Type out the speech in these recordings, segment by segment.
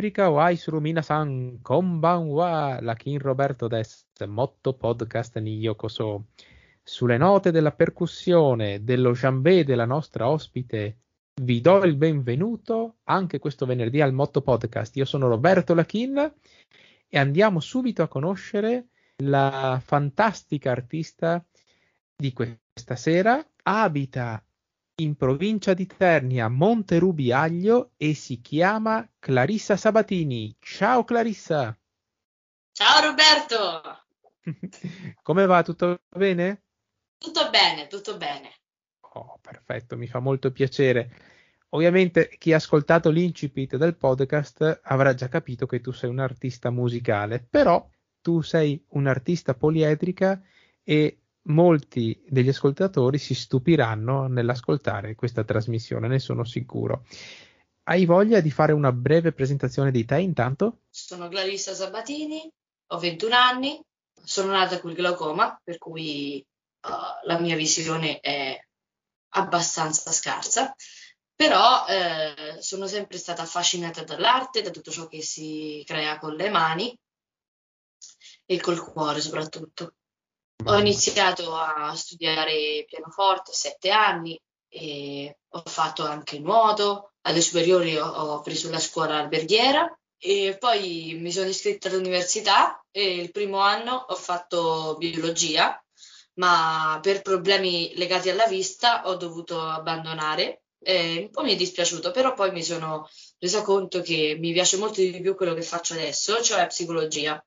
Africa o Aisuru Minasan Konbanwa, la King Roberto des Motto Podcast Niyokoso. Sulle note della percussione dello jambé della nostra ospite vi do il benvenuto anche questo venerdì al Motto Podcast. Io sono Roberto Lachin e andiamo subito a conoscere la fantastica artista di questa sera. Abita in provincia di Terni a Monterubiaglio e si chiama Clarissa Sabatini. Ciao Clarissa. Ciao Roberto. Come va? Tutto bene? Tutto bene, tutto bene. Oh, perfetto, mi fa molto piacere. Ovviamente chi ha ascoltato l'incipit del podcast avrà già capito che tu sei un artista musicale, però tu sei un'artista poliedrica e molti degli ascoltatori si stupiranno nell'ascoltare questa trasmissione, ne sono sicuro. Hai voglia di fare una breve presentazione di te intanto? Sono Clarissa Sabatini, ho 21 anni, sono nata con il glaucoma, per cui uh, la mia visione è abbastanza scarsa però eh, sono sempre stata affascinata dall'arte, da tutto ciò che si crea con le mani e col cuore soprattutto. Ho iniziato a studiare pianoforte a sette anni e ho fatto anche nuoto, alle superiori ho, ho preso la scuola alberghiera e poi mi sono iscritta all'università e il primo anno ho fatto biologia, ma per problemi legati alla vista ho dovuto abbandonare. Eh, un po' mi è dispiaciuto, però poi mi sono resa conto che mi piace molto di più quello che faccio adesso, cioè psicologia.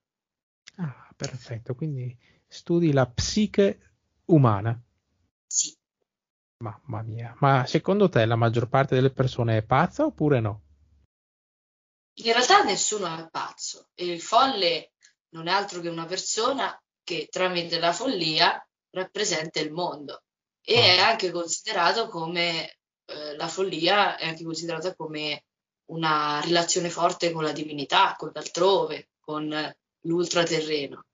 Ah, perfetto, quindi studi la psiche umana. Sì. Mamma mia, ma secondo te la maggior parte delle persone è pazza oppure no? In realtà nessuno è pazzo e il folle non è altro che una persona che tramite la follia rappresenta il mondo e oh. è anche considerato come eh, la follia è anche considerata come una relazione forte con la divinità, con l'altrove, con l'ultraterreno.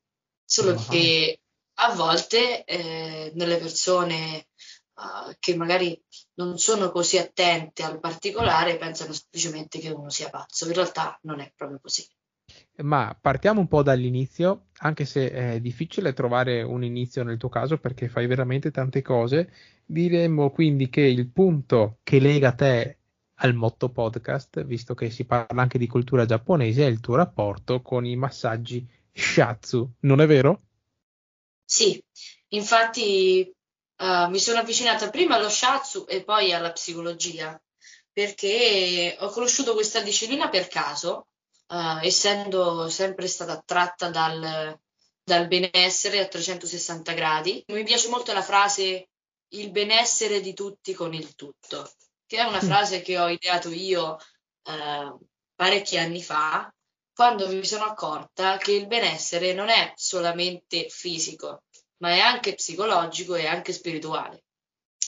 Solo uh-huh. che a volte eh, nelle persone uh, che magari non sono così attente al particolare pensano semplicemente che uno sia pazzo. In realtà non è proprio così. Ma partiamo un po' dall'inizio, anche se è difficile trovare un inizio nel tuo caso perché fai veramente tante cose. Diremmo quindi che il punto che lega te al motto podcast, visto che si parla anche di cultura giapponese, è il tuo rapporto con i massaggi shiatsu, non è vero? Sì, infatti uh, mi sono avvicinata prima allo shiatsu e poi alla psicologia, perché ho conosciuto questa disciplina per caso uh, essendo sempre stata attratta dal, dal benessere a 360 gradi. Mi piace molto la frase il benessere di tutti con il tutto, che è una mm. frase che ho ideato io uh, parecchi anni fa, quando mi sono accorta che il benessere non è solamente fisico, ma è anche psicologico e anche spirituale.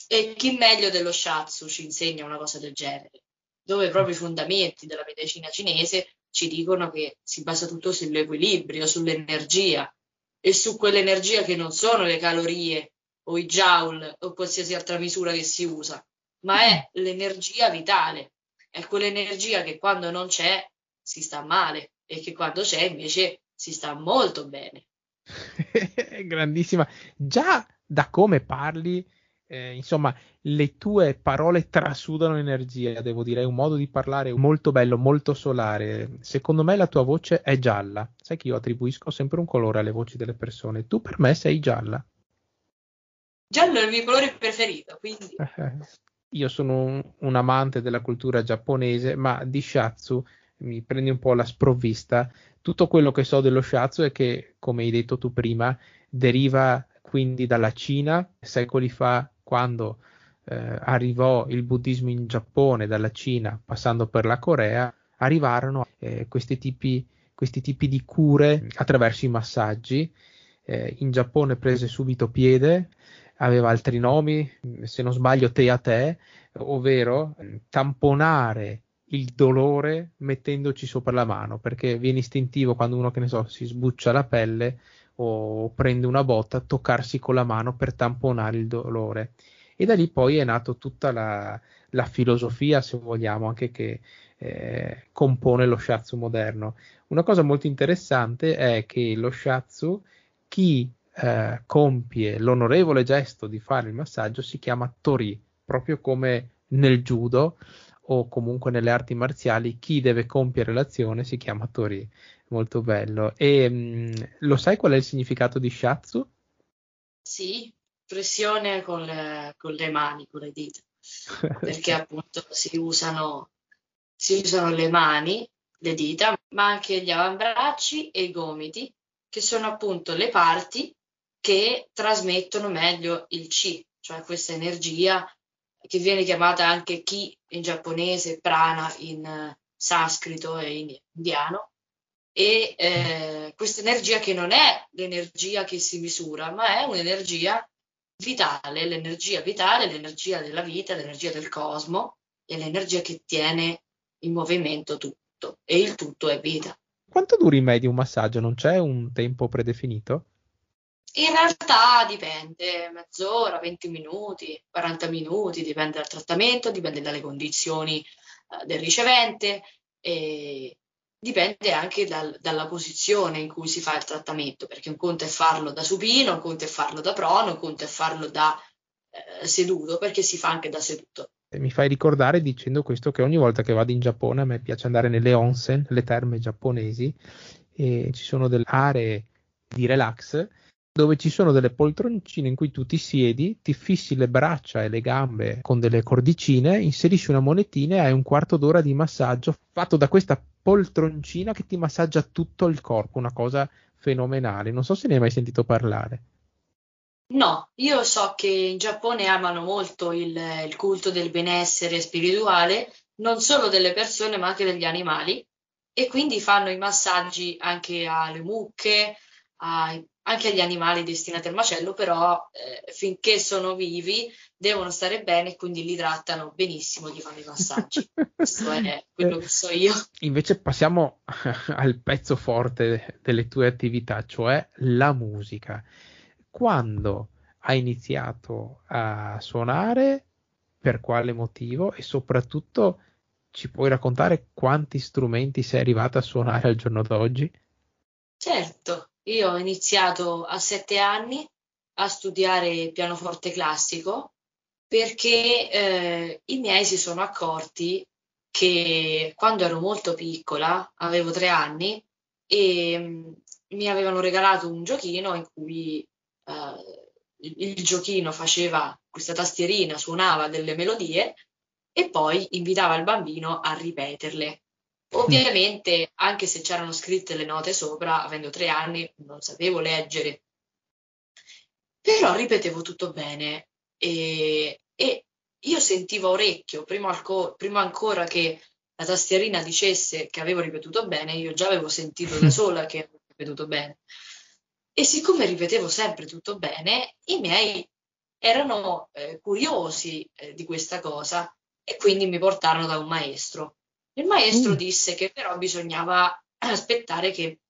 E chi meglio dello Shatsu ci insegna una cosa del genere, dove proprio i fondamenti della medicina cinese ci dicono che si basa tutto sull'equilibrio, sull'energia e su quell'energia che non sono le calorie o i joule o qualsiasi altra misura che si usa, ma è l'energia vitale, è quell'energia che quando non c'è si sta male e che quando c'è invece si sta molto bene. Grandissima. Già da come parli eh, insomma, le tue parole trasudano energia, devo dire, è un modo di parlare molto bello, molto solare. Secondo me la tua voce è gialla. Sai che io attribuisco sempre un colore alle voci delle persone. Tu per me sei gialla. Giallo è il mio colore preferito, quindi... io sono un, un, amante della cultura giapponese, ma di Shatsu mi prendi un po' la sprovvista. Tutto quello che so dello Shatsu è che, come hai detto tu prima, deriva quindi dalla Cina secoli fa quando eh, arrivò il buddismo in Giappone dalla Cina passando per la Corea, arrivarono eh, questi, tipi, questi, tipi, di cure attraverso i massaggi. Eh, in Giappone prese subito piede, aveva altri nomi, se non sbaglio te a te, ovvero tamponare il dolore mettendoci sopra la mano, perché viene istintivo quando uno, che ne so, si sbuccia la pelle o prende una botta, toccarsi con la mano per tamponare il dolore. e da lì poi è nato tutta la, la filosofia, se vogliamo, anche che eh, compone lo shiatsu moderno. Una cosa molto interessante è che lo shiatsu, chi eh, compie l'onorevole gesto di fare il massaggio si chiama tori, proprio come nel judo o comunque nelle arti marziali, chi deve compiere l'azione si chiama tori. Molto bello. E mh, mm, lo sai qual è il significato di shiatsu? Sì, pressione con le, con le mani, con le dita, perché appunto si usano, si usano le mani, le dita, ma anche gli avambracci e i gomiti, che sono appunto le parti che trasmettono meglio il chi, cioè questa energia che viene chiamata anche ki in giapponese, prana in uh, sanscrito e in indiano, e eh, questa energia che non è l'energia che si misura, ma è un'energia vitale, l'energia vitale, l'energia della vita, l'energia del cosmo e l'energia che tiene in movimento tutto e il tutto è vita. Quanto dura in media un massaggio? Non c'è un tempo predefinito? In realtà dipende, mezz'ora, 20 minuti, 40 minuti, dipende dal trattamento, dipende dalle condizioni eh, del ricevente e dipende anche dal, dalla posizione in cui si fa il trattamento, perché un conto è farlo da supino, un conto è farlo da prono, un conto è farlo da eh, seduto, perché si fa anche da seduto. Mi fai ricordare dicendo questo che ogni volta che vado in Giappone a me piace andare nelle onsen, le terme giapponesi, e ci sono delle aree di relax dove ci sono delle poltroncine in cui tu ti siedi, ti fissi le braccia e le gambe con delle cordicine, inserisci una monetina e hai un quarto d'ora di massaggio fatto da questa poltroncina che ti massaggia tutto il corpo, una cosa fenomenale. Non so se ne hai mai sentito parlare. No, io so che in Giappone amano molto il, il culto del benessere spirituale, non solo delle persone ma anche degli animali, e quindi fanno i massaggi anche alle mucche, ai anche agli animali destinati al macello, però eh, finché sono vivi devono stare bene e quindi li trattano benissimo, gli fanno i massaggi. Questo è quello che so io. Invece passiamo al pezzo forte delle tue attività, cioè la musica. Quando hai iniziato a suonare, per quale motivo e soprattutto ci puoi raccontare quanti strumenti sei arrivata a suonare al giorno d'oggi? Certo, io ho iniziato a sette anni a studiare pianoforte classico perché eh, i miei si sono accorti che quando ero molto piccola, avevo tre anni, e mm, mi avevano regalato un giochino in cui eh, il giochino faceva questa tastierina, suonava delle melodie e poi invitava il bambino a ripeterle. Ovviamente, anche se c'erano scritte le note sopra, avendo tre anni, non sapevo leggere, però ripetevo tutto bene e, e io sentivo a orecchio, prima, alco, prima ancora che la tastierina dicesse che avevo ripetuto bene, io già avevo sentito da sola che avevo ripetuto bene. E siccome ripetevo sempre tutto bene, i miei erano eh, curiosi eh, di questa cosa e quindi mi portarono da un maestro. Il maestro mm. disse che però bisognava aspettare che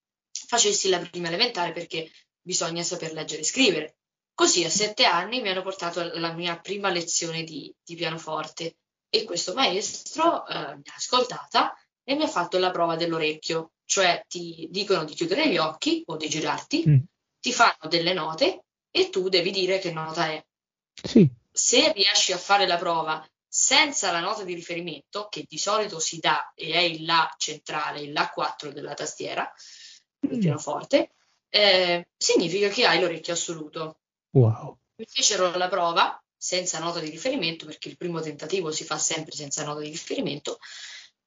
facessi la prima elementare perché bisogna saper leggere e scrivere. Così a sette anni mi hanno portato alla mia prima lezione di, di pianoforte e questo maestro eh, mi ha ascoltata e mi ha fatto la prova dell'orecchio, cioè ti dicono di chiudere gli occhi o di girarti, mm. ti fanno delle note e tu devi dire che nota è. Sì. Se riesci a fare la prova senza la nota di riferimento, che di solito si dà e è il La centrale, il La 4 della tastiera del mm. pianoforte, eh, significa che hai l'orecchio assoluto. Wow. Mi fecero la prova senza nota di riferimento, perché il primo tentativo si fa sempre senza nota di riferimento,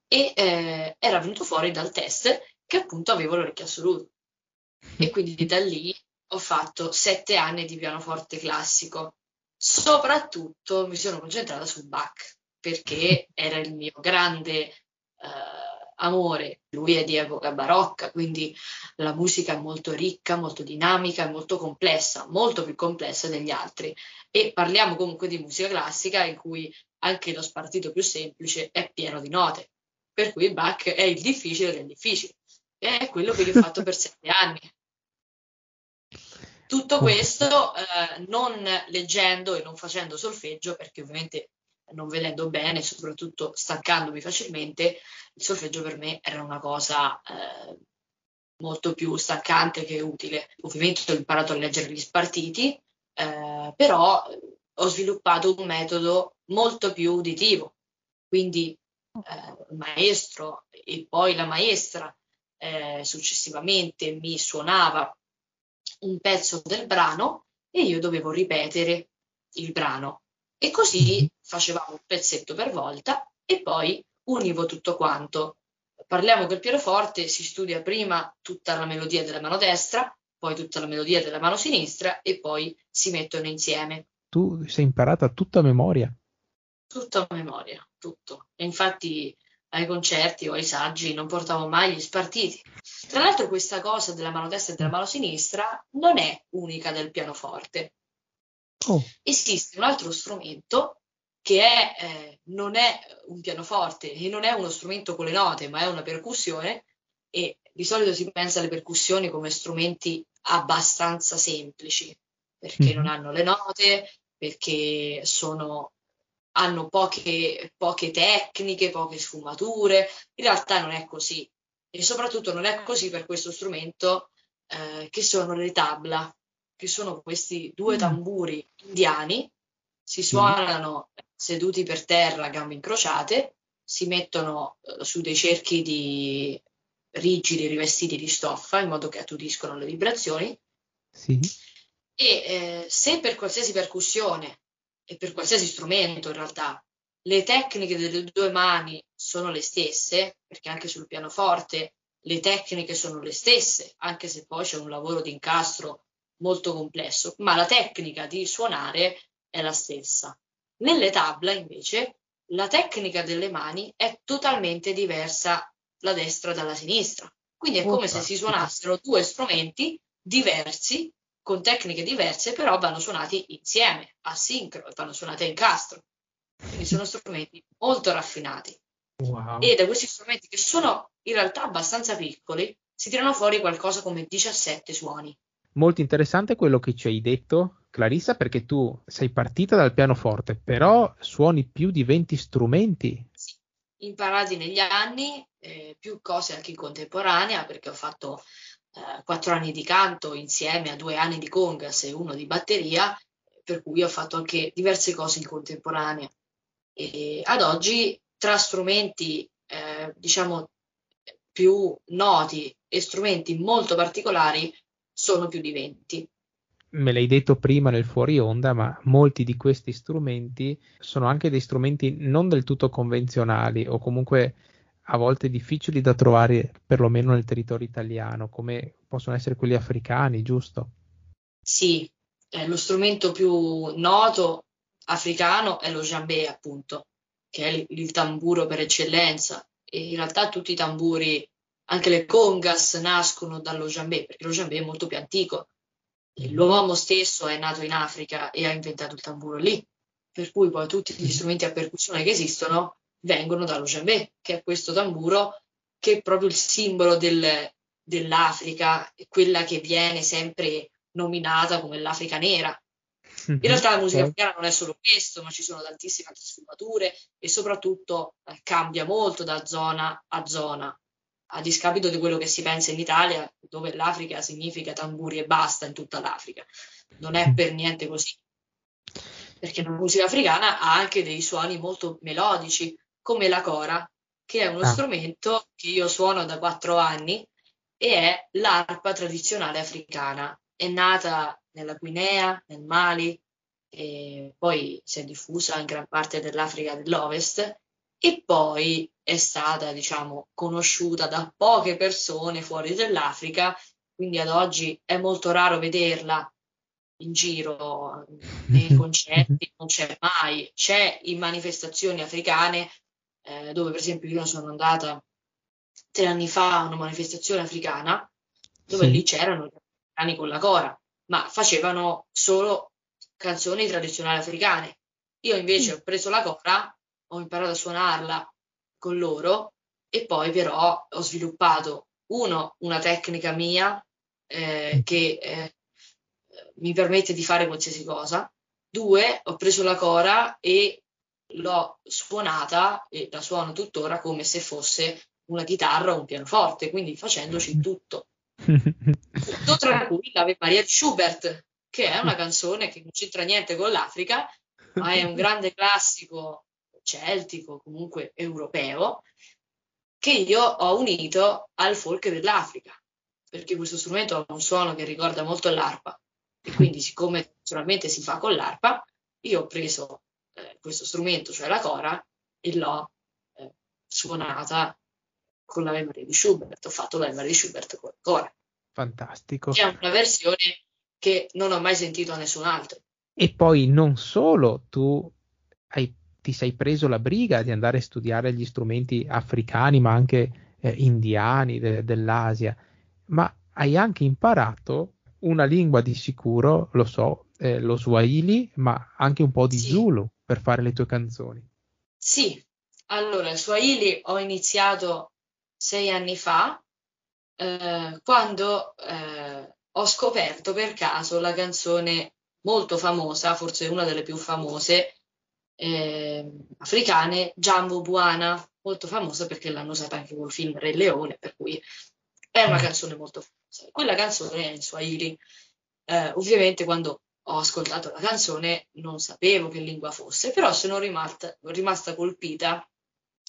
e eh, era venuto fuori dal test che appunto avevo l'orecchio assoluto. E quindi da lì ho fatto sette anni di pianoforte classico soprattutto mi sono concentrata su Bach perché era il mio grande eh, amore. Lui è di epoca barocca, quindi la musica è molto ricca, molto dinamica, molto complessa, molto più complessa degli altri. E parliamo comunque di musica classica in cui anche lo spartito più semplice è pieno di note. Per cui Bach è il difficile del difficile. È quello che io ho fatto per sette anni. Tutto questo eh, non leggendo e non facendo solfeggio, perché ovviamente non vedendo bene, soprattutto stancandomi facilmente, il solfeggio per me era una cosa eh, molto più stancante che utile. Ovviamente ho imparato a leggere gli spartiti, eh, però ho sviluppato un metodo molto più uditivo. Quindi eh, il maestro e poi la maestra eh, successivamente mi suonava un pezzo del brano e io dovevo ripetere il brano. E così facevamo un pezzetto per volta e poi univo tutto quanto. Parliamo che il pianoforte si studia prima tutta la melodia della mano destra, poi tutta la melodia della mano sinistra e poi si mettono insieme. Tu sei imparata tutta a memoria? Tutto a memoria, tutto. E infatti ai concerti o ai saggi non portavo mai gli spartiti. Tra l'altro questa cosa della mano destra e della mano sinistra non è unica del pianoforte. Oh. Esiste un altro strumento che è, eh, non è un pianoforte e non è uno strumento con le note, ma è una percussione e di solito si pensa alle percussioni come strumenti abbastanza semplici, perché mm. non hanno le note, perché sono, hanno poche, poche tecniche, poche sfumature. In realtà non è così. E soprattutto non è così per questo strumento eh, che sono le tabla, che sono questi due mm. tamburi indiani, si suonano seduti per terra, gambe incrociate, si mettono eh, su dei cerchi di rigidi rivestiti di stoffa in modo che attudiscono le vibrazioni. Sì. E eh, se per qualsiasi percussione e per qualsiasi strumento in realtà le tecniche delle due mani sono le stesse, perché anche sul pianoforte le tecniche sono le stesse, anche se poi c'è un lavoro di incastro molto complesso, ma la tecnica di suonare è la stessa. Nelle tabla, invece, la tecnica delle mani è totalmente diversa la destra dalla sinistra. Quindi è come se si suonassero due strumenti diversi, con tecniche diverse, però vanno suonati insieme, a sincro, e vanno suonati a incastro. Quindi sono strumenti molto raffinati. Wow. E da questi strumenti, che sono in realtà abbastanza piccoli, si tirano fuori qualcosa come 17 suoni. Molto interessante quello che ci hai detto, Clarissa, perché tu sei partita dal pianoforte, però suoni più di 20 strumenti. Sì, imparati negli anni, eh, più cose anche in contemporanea, perché ho fatto eh, quattro anni di canto insieme a due anni di congas e uno di batteria, per cui ho fatto anche diverse cose in contemporanea. E ad oggi, tra strumenti, eh, diciamo, più noti e strumenti molto particolari, sono più di 20 me l'hai detto prima nel fuori onda, ma molti di questi strumenti sono anche dei strumenti non del tutto convenzionali o comunque a volte difficili da trovare perlomeno nel territorio italiano, come possono essere quelli africani, giusto? Sì, eh, lo strumento più noto africano è lo jambé, appunto, che è il, tamburo per eccellenza. E in realtà tutti i tamburi, anche le congas, nascono dallo jambé, perché lo jambé è molto più antico l'uomo stesso è nato in Africa e ha inventato il tamburo lì, per cui poi tutti gli strumenti a percussione che esistono vengono dallo djembé, che è questo tamburo che è proprio il simbolo del, dell'Africa, quella che viene sempre nominata come l'Africa nera. In realtà la musica africana non è solo questo, ma ci sono tantissime altre sfumature e soprattutto eh, cambia molto da zona a zona a discapito di quello che si pensa in Italia, dove l'Africa significa tamburi e basta in tutta l'Africa. Non è per niente così, perché la musica africana ha anche dei suoni molto melodici, come la cora, che è uno ah. strumento che io suono da quattro anni e è l'arpa tradizionale africana. È nata nella Guinea, nel Mali, e poi si è diffusa in gran parte dell'Africa dell'Ovest e poi è stata, diciamo, conosciuta da poche persone fuori dell'Africa, quindi ad oggi è molto raro vederla in giro nei concerti, non c'è mai, c'è in manifestazioni africane, eh, dove per esempio io sono andata tre anni fa a una manifestazione africana, dove sì. lì c'erano gli africani con la cora, ma facevano solo canzoni tradizionali africane. Io invece ho preso la cora ho imparato a suonarla con loro e poi però ho sviluppato uno, una tecnica mia eh, che eh, mi permette di fare qualsiasi cosa. Due, ho preso la cora e l'ho suonata e la suono tuttora come se fosse una chitarra o un pianoforte, quindi facendoci tutto. Tutto tra cui l'Ave Maria di Schubert, che è una canzone che non c'entra niente con l'Africa, ma è un grande classico celtico, comunque europeo, che io ho unito al folk dell'Africa, perché questo strumento ha un suono che ricorda molto l'arpa. E quindi, siccome naturalmente si fa con l'arpa, io ho preso eh, questo strumento, cioè la cora, e l'ho eh, suonata con la memoria di Schubert. Ho fatto la memoria di Schubert con la cora. Fantastico. È una versione che non ho mai sentito a nessun altro. E poi non solo tu hai, ti sei preso la briga di andare a studiare gli strumenti africani, ma anche eh, indiani de, dell'Asia, ma hai anche imparato una lingua di sicuro, lo so, eh, lo Swahili, ma anche un po' di sì. Zulu per fare le tue canzoni. Sì, allora il Swahili ho iniziato sei anni fa, eh, quando eh, ho scoperto per caso la canzone molto famosa, forse una delle più famose eh, africane, Jambo Buana, molto famosa perché l'hanno usata anche col film Re Leone, per cui è una canzone molto famosa. Quella canzone è in Swahili. Eh, ovviamente quando ho ascoltato la canzone non sapevo che lingua fosse, però sono rimasta, rimasta colpita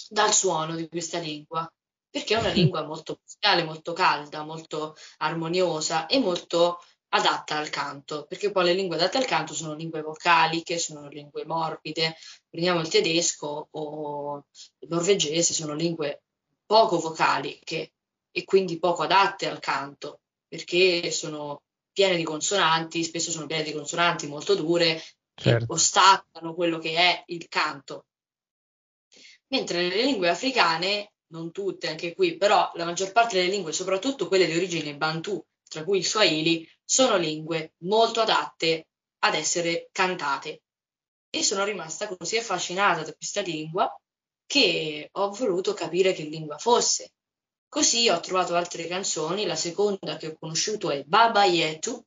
dal suono di questa lingua, perché è una lingua molto musicale, molto calda, molto armoniosa e molto adatta al canto, perché poi le lingue adatte al canto sono lingue vocali, che sono lingue morbide, prendiamo il tedesco o il norvegese, sono lingue poco vocali che, e quindi poco adatte al canto, perché sono piene di consonanti, spesso sono piene di consonanti molto dure certo. che ostacolano quello che è il canto. Mentre nelle lingue africane, non tutte anche qui, però la maggior parte delle lingue, soprattutto quelle di origine bantu, tra cui il Swahili, sono lingue molto adatte ad essere cantate. E sono rimasta così affascinata da questa lingua che ho voluto capire che lingua fosse. Così ho trovato altre canzoni, la seconda che ho conosciuto è Baba Yetu,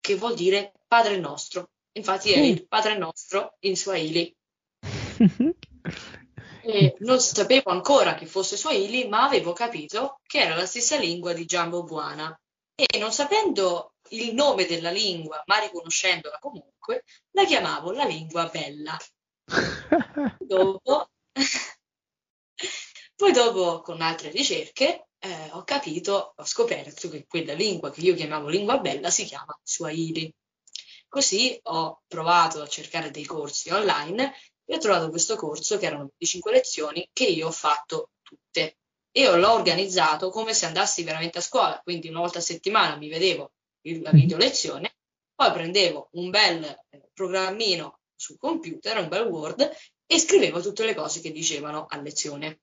che vuol dire Padre nostro. Infatti è il Padre nostro in Swahili. E non sapevo ancora che fosse Swahili, ma avevo capito che era la stessa lingua di Jambo Buana. E non sapendo il nome della lingua, ma riconoscendola comunque, la chiamavo la lingua bella. dopo, poi dopo, con altre ricerche, eh, ho capito, ho scoperto che quella lingua che io chiamavo lingua bella si chiama Swahili. Così ho provato a cercare dei corsi online e ho trovato questo corso che erano 25 lezioni che io ho fatto tutte. Io l'ho organizzato come se andassi veramente a scuola, quindi una volta a settimana mi vedevo la video lezione, poi prendevo un bel eh, programmino sul computer, un bel Word, e scrivevo tutte le cose che dicevano a lezione.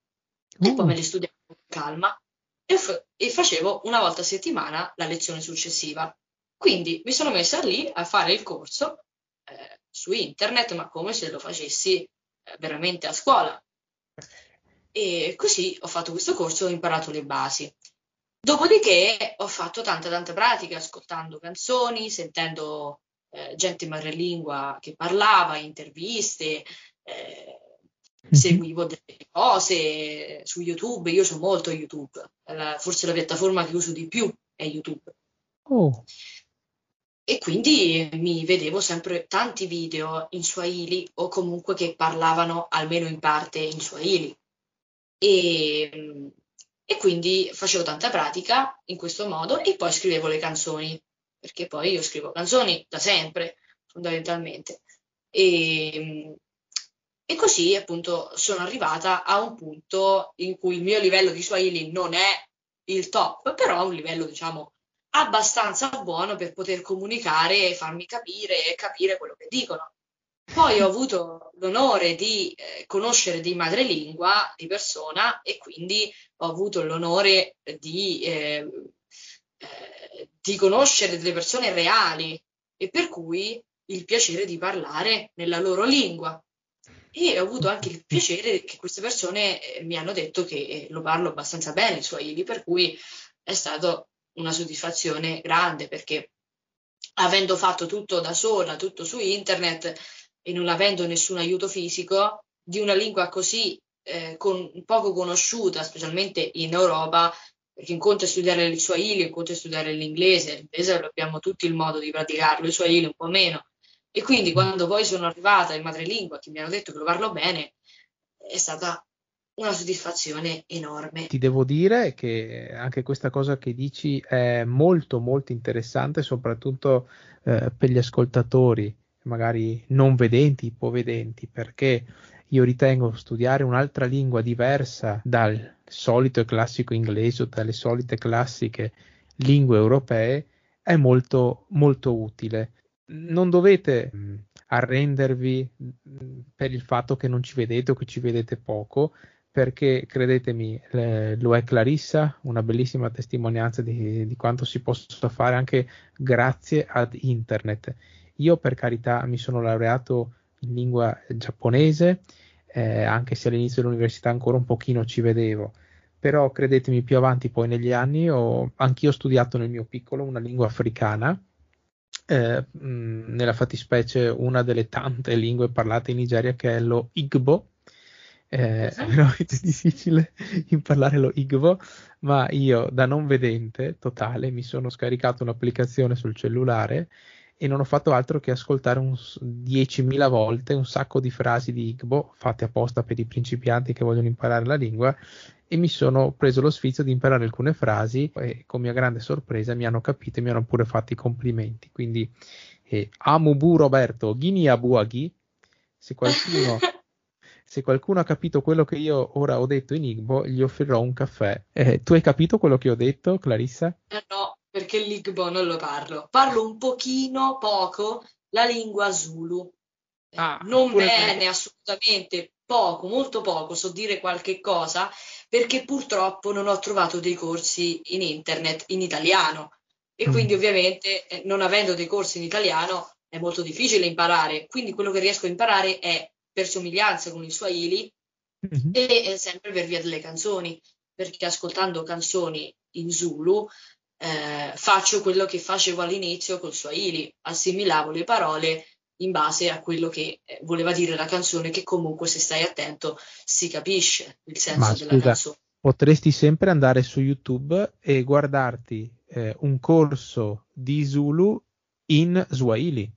E poi me le studiavo con calma e, f- e facevo una volta a settimana la lezione successiva. Quindi mi sono messa lì a fare il corso eh, su internet, ma come se lo facessi eh, veramente a scuola. E così ho fatto questo corso ho imparato le basi. Dopodiché ho fatto tanta tanta pratica ascoltando canzoni, sentendo eh, gente madrelingua che parlava, interviste, eh, mm-hmm. seguivo delle cose su YouTube, io uso molto YouTube, la, forse la piattaforma che uso di più è YouTube. Oh. E quindi mi vedevo sempre tanti video in Swahili o comunque che parlavano almeno in parte in Swahili. E e quindi facevo tanta pratica in questo modo e poi scrivevo le canzoni, perché poi io scrivo canzoni da sempre, fondamentalmente. E, e così appunto sono arrivata a un punto in cui il mio livello di Swahili non è il top, però è un livello diciamo abbastanza buono per poter comunicare e farmi capire e capire quello che dicono. Poi ho avuto l'onore di eh, conoscere di madrelingua di persona e quindi ho avuto l'onore di, eh, eh, di conoscere delle persone reali e per cui il piacere di parlare nella loro lingua. E ho avuto anche il piacere che queste persone eh, mi hanno detto che eh, lo parlo abbastanza bene il Swahili, per cui è stata una soddisfazione grande perché avendo fatto tutto da sola, tutto su internet e non avendo nessun aiuto fisico, di una lingua così eh, con, poco conosciuta, specialmente in Europa, perché in conto è studiare il Swahili, in conto è studiare l'inglese, l'inglese abbiamo tutti il modo di praticarlo, il Swahili un po' meno. E quindi quando poi sono arrivata in madrelingua, che mi hanno detto che lo parlo bene, è stata una soddisfazione enorme. Ti devo dire che anche questa cosa che dici è molto molto interessante, soprattutto eh, per gli ascoltatori, magari non vedenti, ipovedenti, perché io ritengo studiare un'altra lingua diversa dal solito e classico inglese o dalle solite classiche lingue europee è molto molto utile. Non dovete arrendervi per il fatto che non ci vedete o che ci vedete poco, perché credetemi, eh, lo è Clarissa, una bellissima testimonianza di, di, quanto si possa fare anche grazie ad internet. Io per carità mi sono laureato in lingua giapponese, eh, anche se all'inizio dell'università ancora un pochino ci vedevo, però credetemi più avanti poi negli anni ho anch'io studiato nel mio piccolo una lingua africana, eh, mh, nella fattispecie una delle tante lingue parlate in Nigeria che è lo Igbo, eh, è veramente difficile imparare lo Igbo, ma io da non vedente totale mi sono scaricato un'applicazione sul cellulare e non ho fatto altro che ascoltare un, 10.000 volte un sacco di frasi di Igbo fatte apposta per i principianti che vogliono imparare la lingua e mi sono preso lo sfizio di imparare alcune frasi e con mia grande sorpresa mi hanno capito e mi hanno pure fatto i complimenti. Quindi eh, Amubu Roberto, Ghini Abuaghi, se qualcuno se qualcuno ha capito quello che io ora ho detto in Igbo, gli offrirò un caffè. Eh, tu hai capito quello che ho detto, Clarissa? Eh no, perché l'Igbo non lo parlo. Parlo un pochino, poco, la lingua Zulu. Eh, ah, non bene, me. assolutamente, poco, molto poco, so dire qualche cosa, perché purtroppo non ho trovato dei corsi in internet in italiano. E mm. quindi ovviamente, eh, non avendo dei corsi in italiano, è molto difficile imparare. Quindi quello che riesco a imparare è per somiglianza con i Swahili mm-hmm. e sempre per via delle canzoni, perché ascoltando canzoni in Zulu eh, faccio quello che facevo all'inizio col Swahili, assimilavo le parole in base a quello che eh, voleva dire la canzone, che comunque se stai attento si capisce il senso Ma, della scusa, canzone. Potresti sempre andare su YouTube e guardarti eh, un corso di Zulu in Swahili.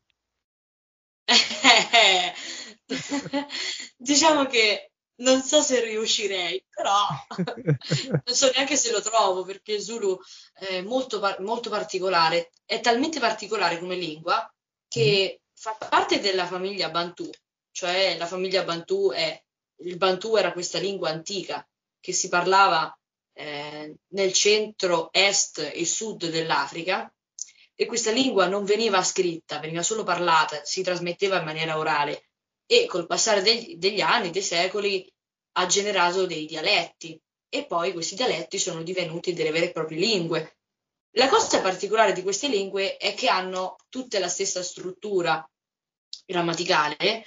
diciamo che non so se riuscirei, però non so neanche se lo trovo perché il Zulu è molto, molto particolare, è talmente particolare come lingua che mm. fa parte della famiglia Bantu, cioè la famiglia Bantu è, il Bantu era questa lingua antica che si parlava eh, nel centro, est e sud dell'Africa e questa lingua non veniva scritta, veniva solo parlata, si trasmetteva in maniera orale e col passare degli, degli anni, dei secoli, ha generato dei dialetti e poi questi dialetti sono divenuti delle vere e proprie lingue. La cosa particolare di queste lingue è che hanno tutte la stessa struttura grammaticale,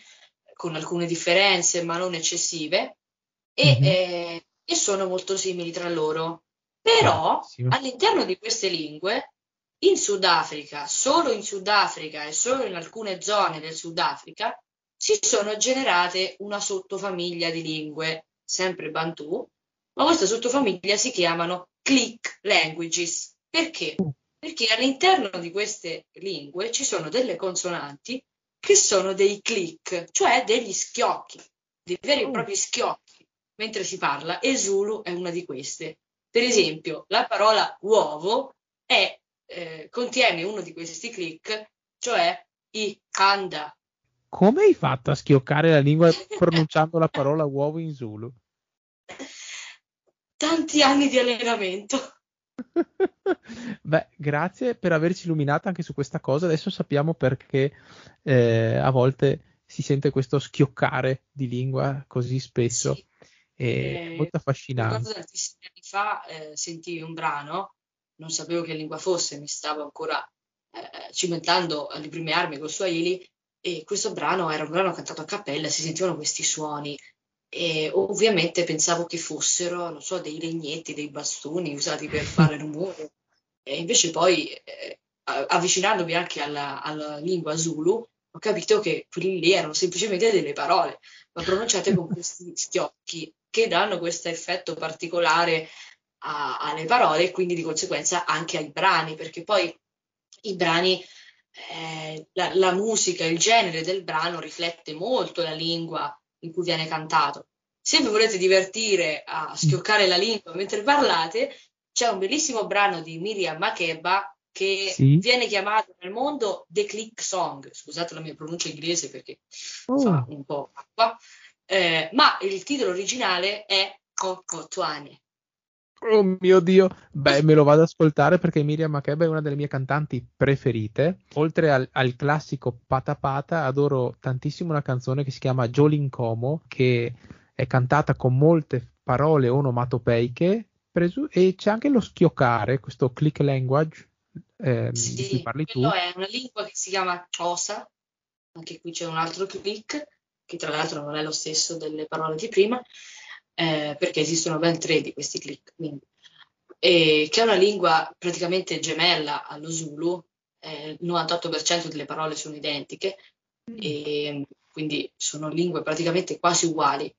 con alcune differenze ma non eccessive, e, mm-hmm. eh, e sono molto simili tra loro. Però Bellissimo. all'interno di queste lingue, in Sudafrica, solo in Sudafrica e solo in alcune zone del Sudafrica, si sono generate una sottofamiglia di lingue, sempre Bantu, ma questa sottofamiglia si chiamano click languages. Perché? Perché all'interno di queste lingue ci sono delle consonanti che sono dei click, cioè degli schiocchi, dei veri e oh. propri schiocchi mentre si parla, e Zulu è una di queste. Per esempio, la parola uovo è, eh, contiene uno di questi click, cioè i kanda, come hai fatto a schioccare la lingua pronunciando la parola uovo in Zulu? Tanti anni di allenamento. Beh, grazie per averci illuminato anche su questa cosa. Adesso sappiamo perché eh, a volte si sente questo schioccare di lingua così spesso. Sì. È eh, molto affascinante. Ricordo tantissimi anni fa eh, sentii un brano, non sapevo che lingua fosse, mi stavo ancora eh, cimentando alle prime armi col Swahili e questo brano era un brano cantato a cappella, si sentivano questi suoni. E ovviamente pensavo che fossero, non so, dei legnetti, dei bastoni usati per fare rumore. E invece poi eh, avvicinandomi anche alla, alla, lingua Zulu, ho capito che quelli lì erano semplicemente delle parole, ma pronunciate con questi schiocchi che danno questo effetto particolare a, alle parole e quindi di conseguenza anche ai brani, perché poi i brani, eh, la, la musica, il genere del brano riflette molto la lingua in cui viene cantato. Se vi volete divertire a schioccare la lingua mentre parlate, c'è un bellissimo brano di Miriam Makeba che sì. viene chiamato nel mondo The Click Song. Scusate la mia pronuncia inglese perché oh. fa un po' acqua, eh, ma il titolo originale è Coco Tuane. Oh mio Dio, beh, me lo vado ad ascoltare perché Miriam Makeba è una delle mie cantanti preferite. Oltre al, al classico Pata Pata, adoro tantissimo una canzone che si chiama Jolin Como, che è cantata con molte parole onomatopeiche presu- e c'è anche lo schioccare, questo click language eh, sì, parli tu. è una lingua che si chiama Cosa, anche qui c'è un altro click, che tra l'altro non è lo stesso delle parole di prima, eh, perché esistono ben tre di questi click, quindi. E, che è una lingua praticamente gemella allo Zulu, eh, il 98% delle parole sono identiche, mm. e quindi sono lingue praticamente quasi uguali.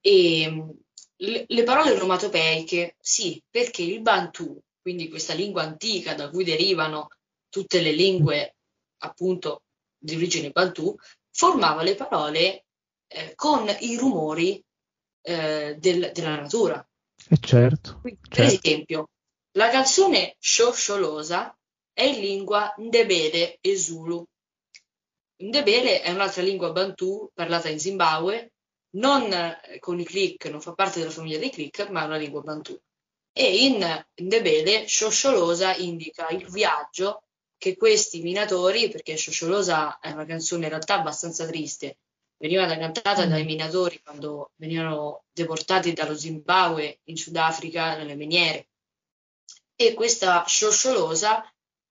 E le, le parole onomatopeiche, sì, perché il Bantu, quindi questa lingua antica da cui derivano tutte le lingue appunto di origine Bantu, formava le parole eh, con i rumori eh, del, della natura. Eh certo, Quindi, certo. Per esempio, la canzone Shosholosa è in lingua Ndebele e Zulu. Ndebele è un'altra lingua bantu parlata in Zimbabwe, non eh, con i click, non fa parte della famiglia dei click, ma è una lingua bantu. E in Ndebele Shosholosa indica il viaggio che questi minatori, perché Shosholosa è una canzone in realtà abbastanza triste, veniva cantata dai minatori quando venivano deportati dallo Zimbabwe in Sudafrica nelle miniere. E questa sciosciolosa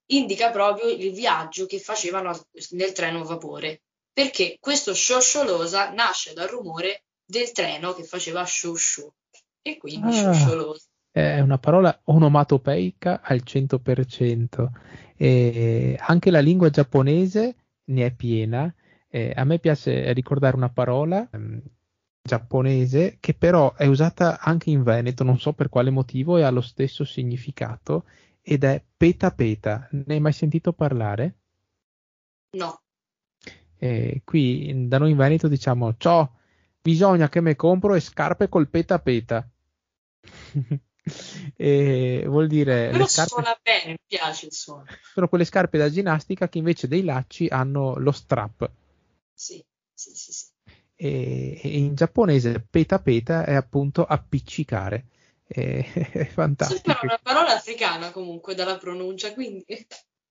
indica proprio il viaggio che facevano nel treno a vapore, perché questo sciosciolosa nasce dal rumore del treno che faceva sciosciu e quindi ah, sciosciolosa. È una parola onomatopeica al 100%. E anche la lingua giapponese ne è piena eh, a me piace ricordare una parola ehm, giapponese che però è usata anche in Veneto, non so per quale motivo, e ha lo stesso significato ed è peta peta. Ne hai mai sentito parlare? No. Eh, qui da noi in Veneto diciamo ciò, bisogna che me compro e scarpe col peta peta. e vuol dire però scarpe... suona bene, mi piace il suono. Sono quelle scarpe da ginnastica che invece dei lacci hanno lo strap sì, sì, sì. sì. E, e, in giapponese peta peta è appunto appiccicare. È, è fantastico. Sembra una parola africana comunque dalla pronuncia, quindi...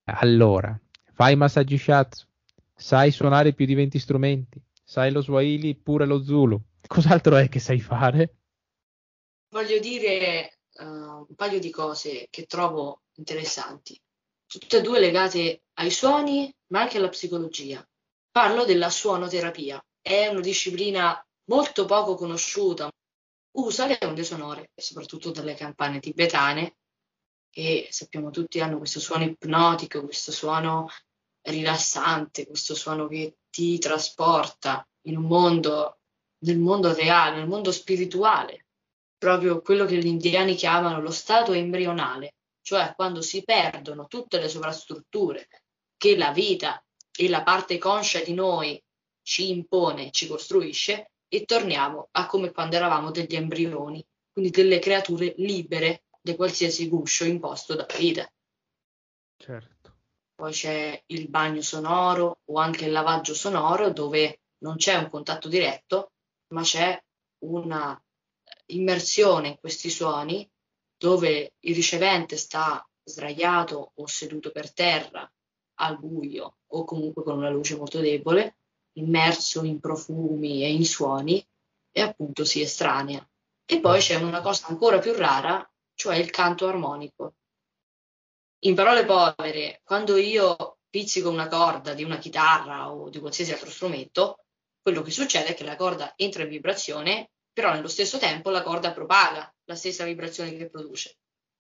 Allora, fai massaggi shatsu, sai suonare più di 20 strumenti, sai lo swahili pure lo zulu. Cos'altro è che sai fare? Voglio dire uh, un paio di cose che trovo interessanti, tutte e due legate ai suoni, ma anche alla psicologia. Parlo della suonoterapia. È una disciplina molto poco conosciuta. Usa le onde sonore, soprattutto dalle campane tibetane, che sappiamo tutti hanno questo suono ipnotico, questo suono rilassante, questo suono che ti trasporta in un mondo, nel mondo reale, nel mondo spirituale, proprio quello che gli indiani chiamano lo stato embrionale, cioè quando si perdono tutte le sovrastrutture che la vita e la parte conscia di noi ci impone, ci costruisce e torniamo a come quando eravamo degli embrioni, quindi delle creature libere di qualsiasi guscio imposto dalla vita. Certo. Poi c'è il bagno sonoro o anche il lavaggio sonoro dove non c'è un contatto diretto, ma c'è una immersione in questi suoni dove il ricevente sta sdraiato o seduto per terra al buio o comunque con una luce molto debole, immerso in profumi e in suoni e appunto si estranea. E poi c'è una cosa ancora più rara, cioè il canto armonico. In parole povere, quando io pizzico una corda di una chitarra o di qualsiasi altro strumento, quello che succede è che la corda entra in vibrazione, però nello stesso tempo la corda propaga la stessa vibrazione che produce.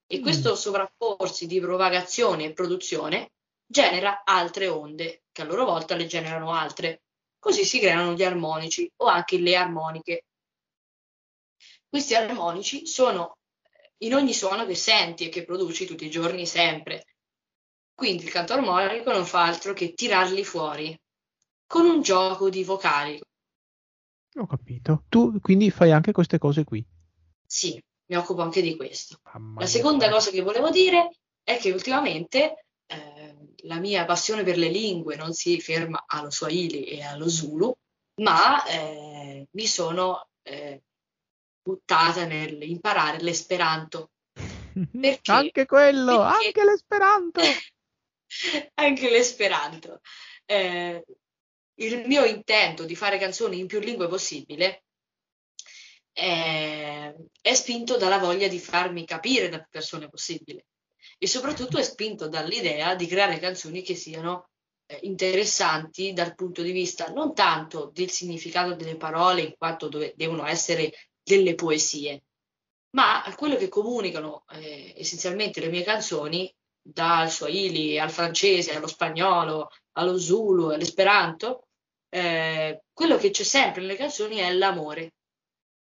E mm. questo sovrapporsi di propagazione e produzione genera altre onde, che a loro volta le generano altre. Così si creano gli armonici o anche le armoniche. Questi armonici sono in ogni suono che senti e che produci tutti i giorni sempre. Quindi il canto armonico non fa altro che tirarli fuori con un gioco di vocali. Ho capito. Tu quindi fai anche queste cose qui? Sì, mi occupo anche di questo. Mamma la seconda cosa che volevo dire è che ultimamente eh, la mia passione per le lingue non si ferma allo Swahili e allo Zulu, ma eh, mi sono eh, buttata nell'imparare l'esperanto. Perché? Anche quello, Perché... anche l'esperanto. anche l'esperanto. Eh, il mio intento di fare canzoni in più lingue possibile è, è spinto dalla voglia di farmi capire da più persone possibile e soprattutto è spinto dall'idea di creare canzoni che siano eh, interessanti dal punto di vista non tanto del significato delle parole in quanto dove, devono essere delle poesie, ma quello che comunicano eh, essenzialmente le mie canzoni, dal Swahili al francese, allo spagnolo, allo Zulu, all'Esperanto, eh, quello che c'è sempre nelle canzoni è l'amore.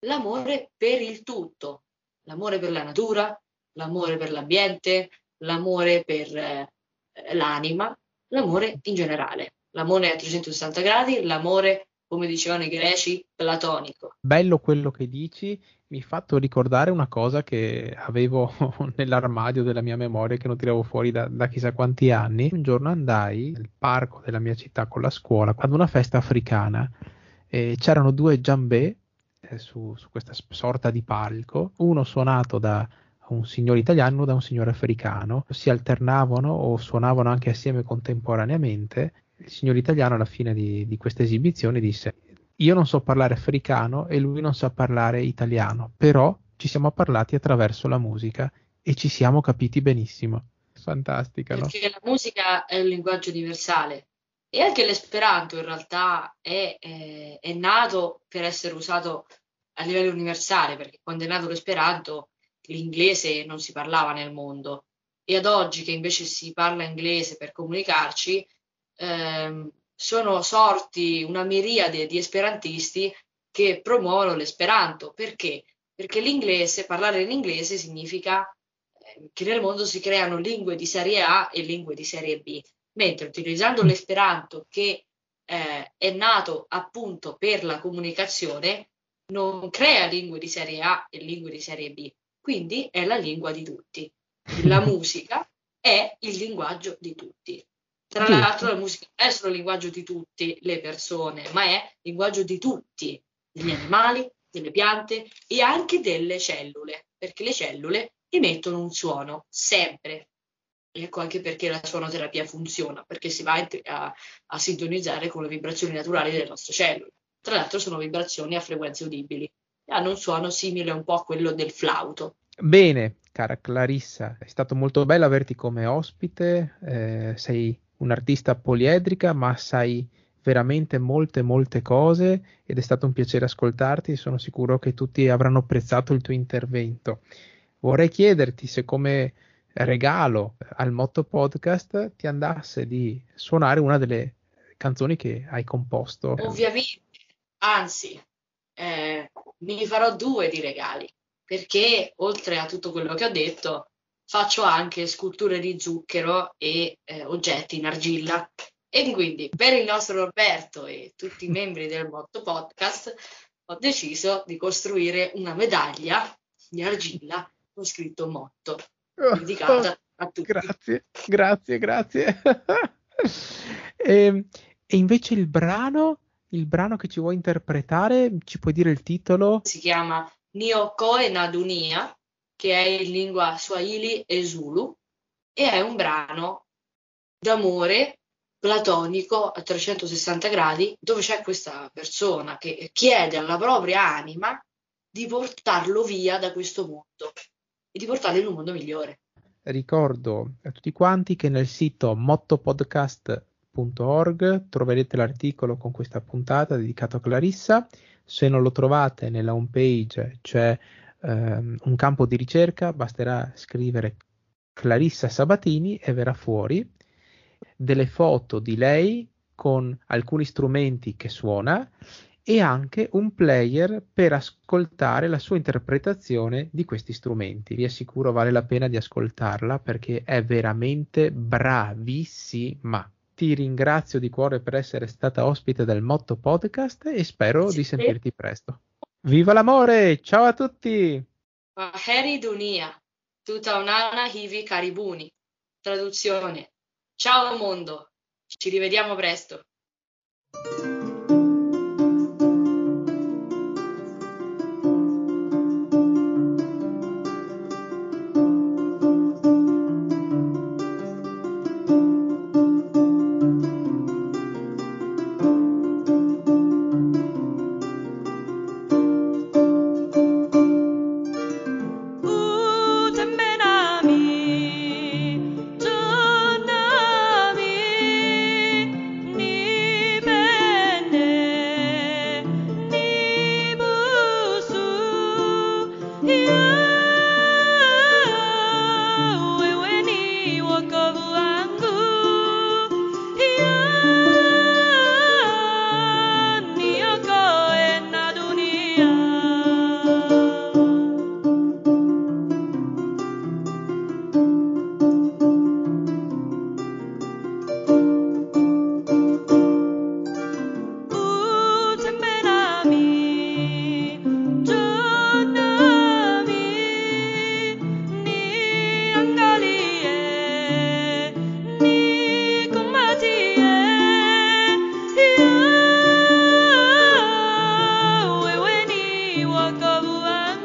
L'amore per il tutto, l'amore per la natura, l'amore per l'ambiente, l'amore per eh, l'anima, l'amore in generale. L'amore a 360 gradi, l'amore come dicevano i greci, platonico. Bello quello che dici, mi ha fatto ricordare una cosa che avevo nell'armadio della mia memoria che non tiravo fuori da, da, chissà quanti anni. Un giorno andai nel parco della mia città con la scuola ad una festa africana e c'erano due giambè eh, su, su questa sorta di palco, uno suonato da un signore italiano da un signore africano, si alternavano o suonavano anche assieme contemporaneamente il signor italiano alla fine di, di questa esibizione disse io non so parlare africano e lui non sa parlare italiano, però ci siamo parlati attraverso la musica e ci siamo capiti benissimo. Fantastica, Perché no? la musica è un linguaggio universale e anche l'esperanto in realtà è, è, è, nato per essere usato a livello universale, perché quando è nato l'esperanto l'inglese non si parlava nel mondo e ad oggi che invece si parla inglese per comunicarci, ehm, sono sorti una miriade di esperantisti che promuovono l'esperanto. Perché? Perché l'inglese, parlare in inglese significa eh, che nel mondo si creano lingue di serie A e lingue di serie B, mentre utilizzando l'esperanto che eh, è nato appunto per la comunicazione, non crea lingue di serie A e lingue di serie B, quindi è la lingua di tutti. La musica è il linguaggio di tutti. Tra Giusto. l'altro la musica non è solo il linguaggio di tutte le persone, ma è il linguaggio di tutti, degli animali, delle piante e anche delle cellule, perché le cellule emettono un suono sempre. Ecco anche perché la suonoterapia funziona, perché si va a, a sintonizzare con le vibrazioni naturali delle nostre cellule. Tra l'altro sono vibrazioni a frequenze udibili hanno un suono simile un po' a quello del flauto. Bene, cara Clarissa, è stato molto bello averti come ospite, eh, sei un'artista poliedrica, ma sai veramente molte molte cose ed è stato un piacere ascoltarti, sono sicuro che tutti avranno apprezzato il tuo intervento. Vorrei chiederti se come regalo al Motto Podcast ti andasse di suonare una delle canzoni che hai composto. Ovviamente, anzi, eh, mi farò due di regali, perché oltre a tutto quello che ho detto, faccio anche sculture di zucchero e eh, oggetti in argilla. E quindi per il nostro Roberto e tutti i membri del Motto Podcast ho deciso di costruire una medaglia di argilla con scritto Motto, oh, dedicata a tutti. Grazie, grazie, grazie. e, ehm, e invece il brano, il brano che ci vuoi interpretare, ci puoi dire il titolo? Si chiama Nio Koe Nadunia che è in lingua Swahili e Zulu, e è un brano d'amore platonico a 360 gradi, dove c'è questa persona che chiede alla propria anima di portarlo via da questo mondo e di portarlo in un mondo migliore. Ricordo a tutti quanti che nel sito mottopodcast.org troverete l'articolo con questa puntata dedicato a Clarissa. Se non lo trovate nella home page c'è ehm, un campo di ricerca, basterà scrivere Clarissa Sabatini e verrà fuori delle foto di lei con alcuni strumenti che suona e anche un player per ascoltare la sua interpretazione di questi strumenti. Vi assicuro vale la pena di ascoltarla perché è veramente bravissima. Ti ringrazio di cuore per essere stata ospite del Motto Podcast e spero sì. di sentirti presto. Viva l'amore! Ciao a tutti! Heri Dunia, tutta un'ana hivi caribuni. Traduzione. Ciao mondo, ci rivediamo presto. todo a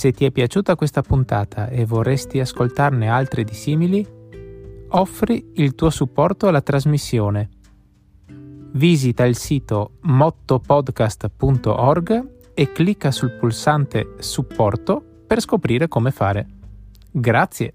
Se ti è piaciuta questa puntata e vorresti ascoltarne altre di simili, offri il tuo supporto alla trasmissione. Visita il sito mottopodcast.org e clicca sul pulsante Supporto per scoprire come fare. Grazie!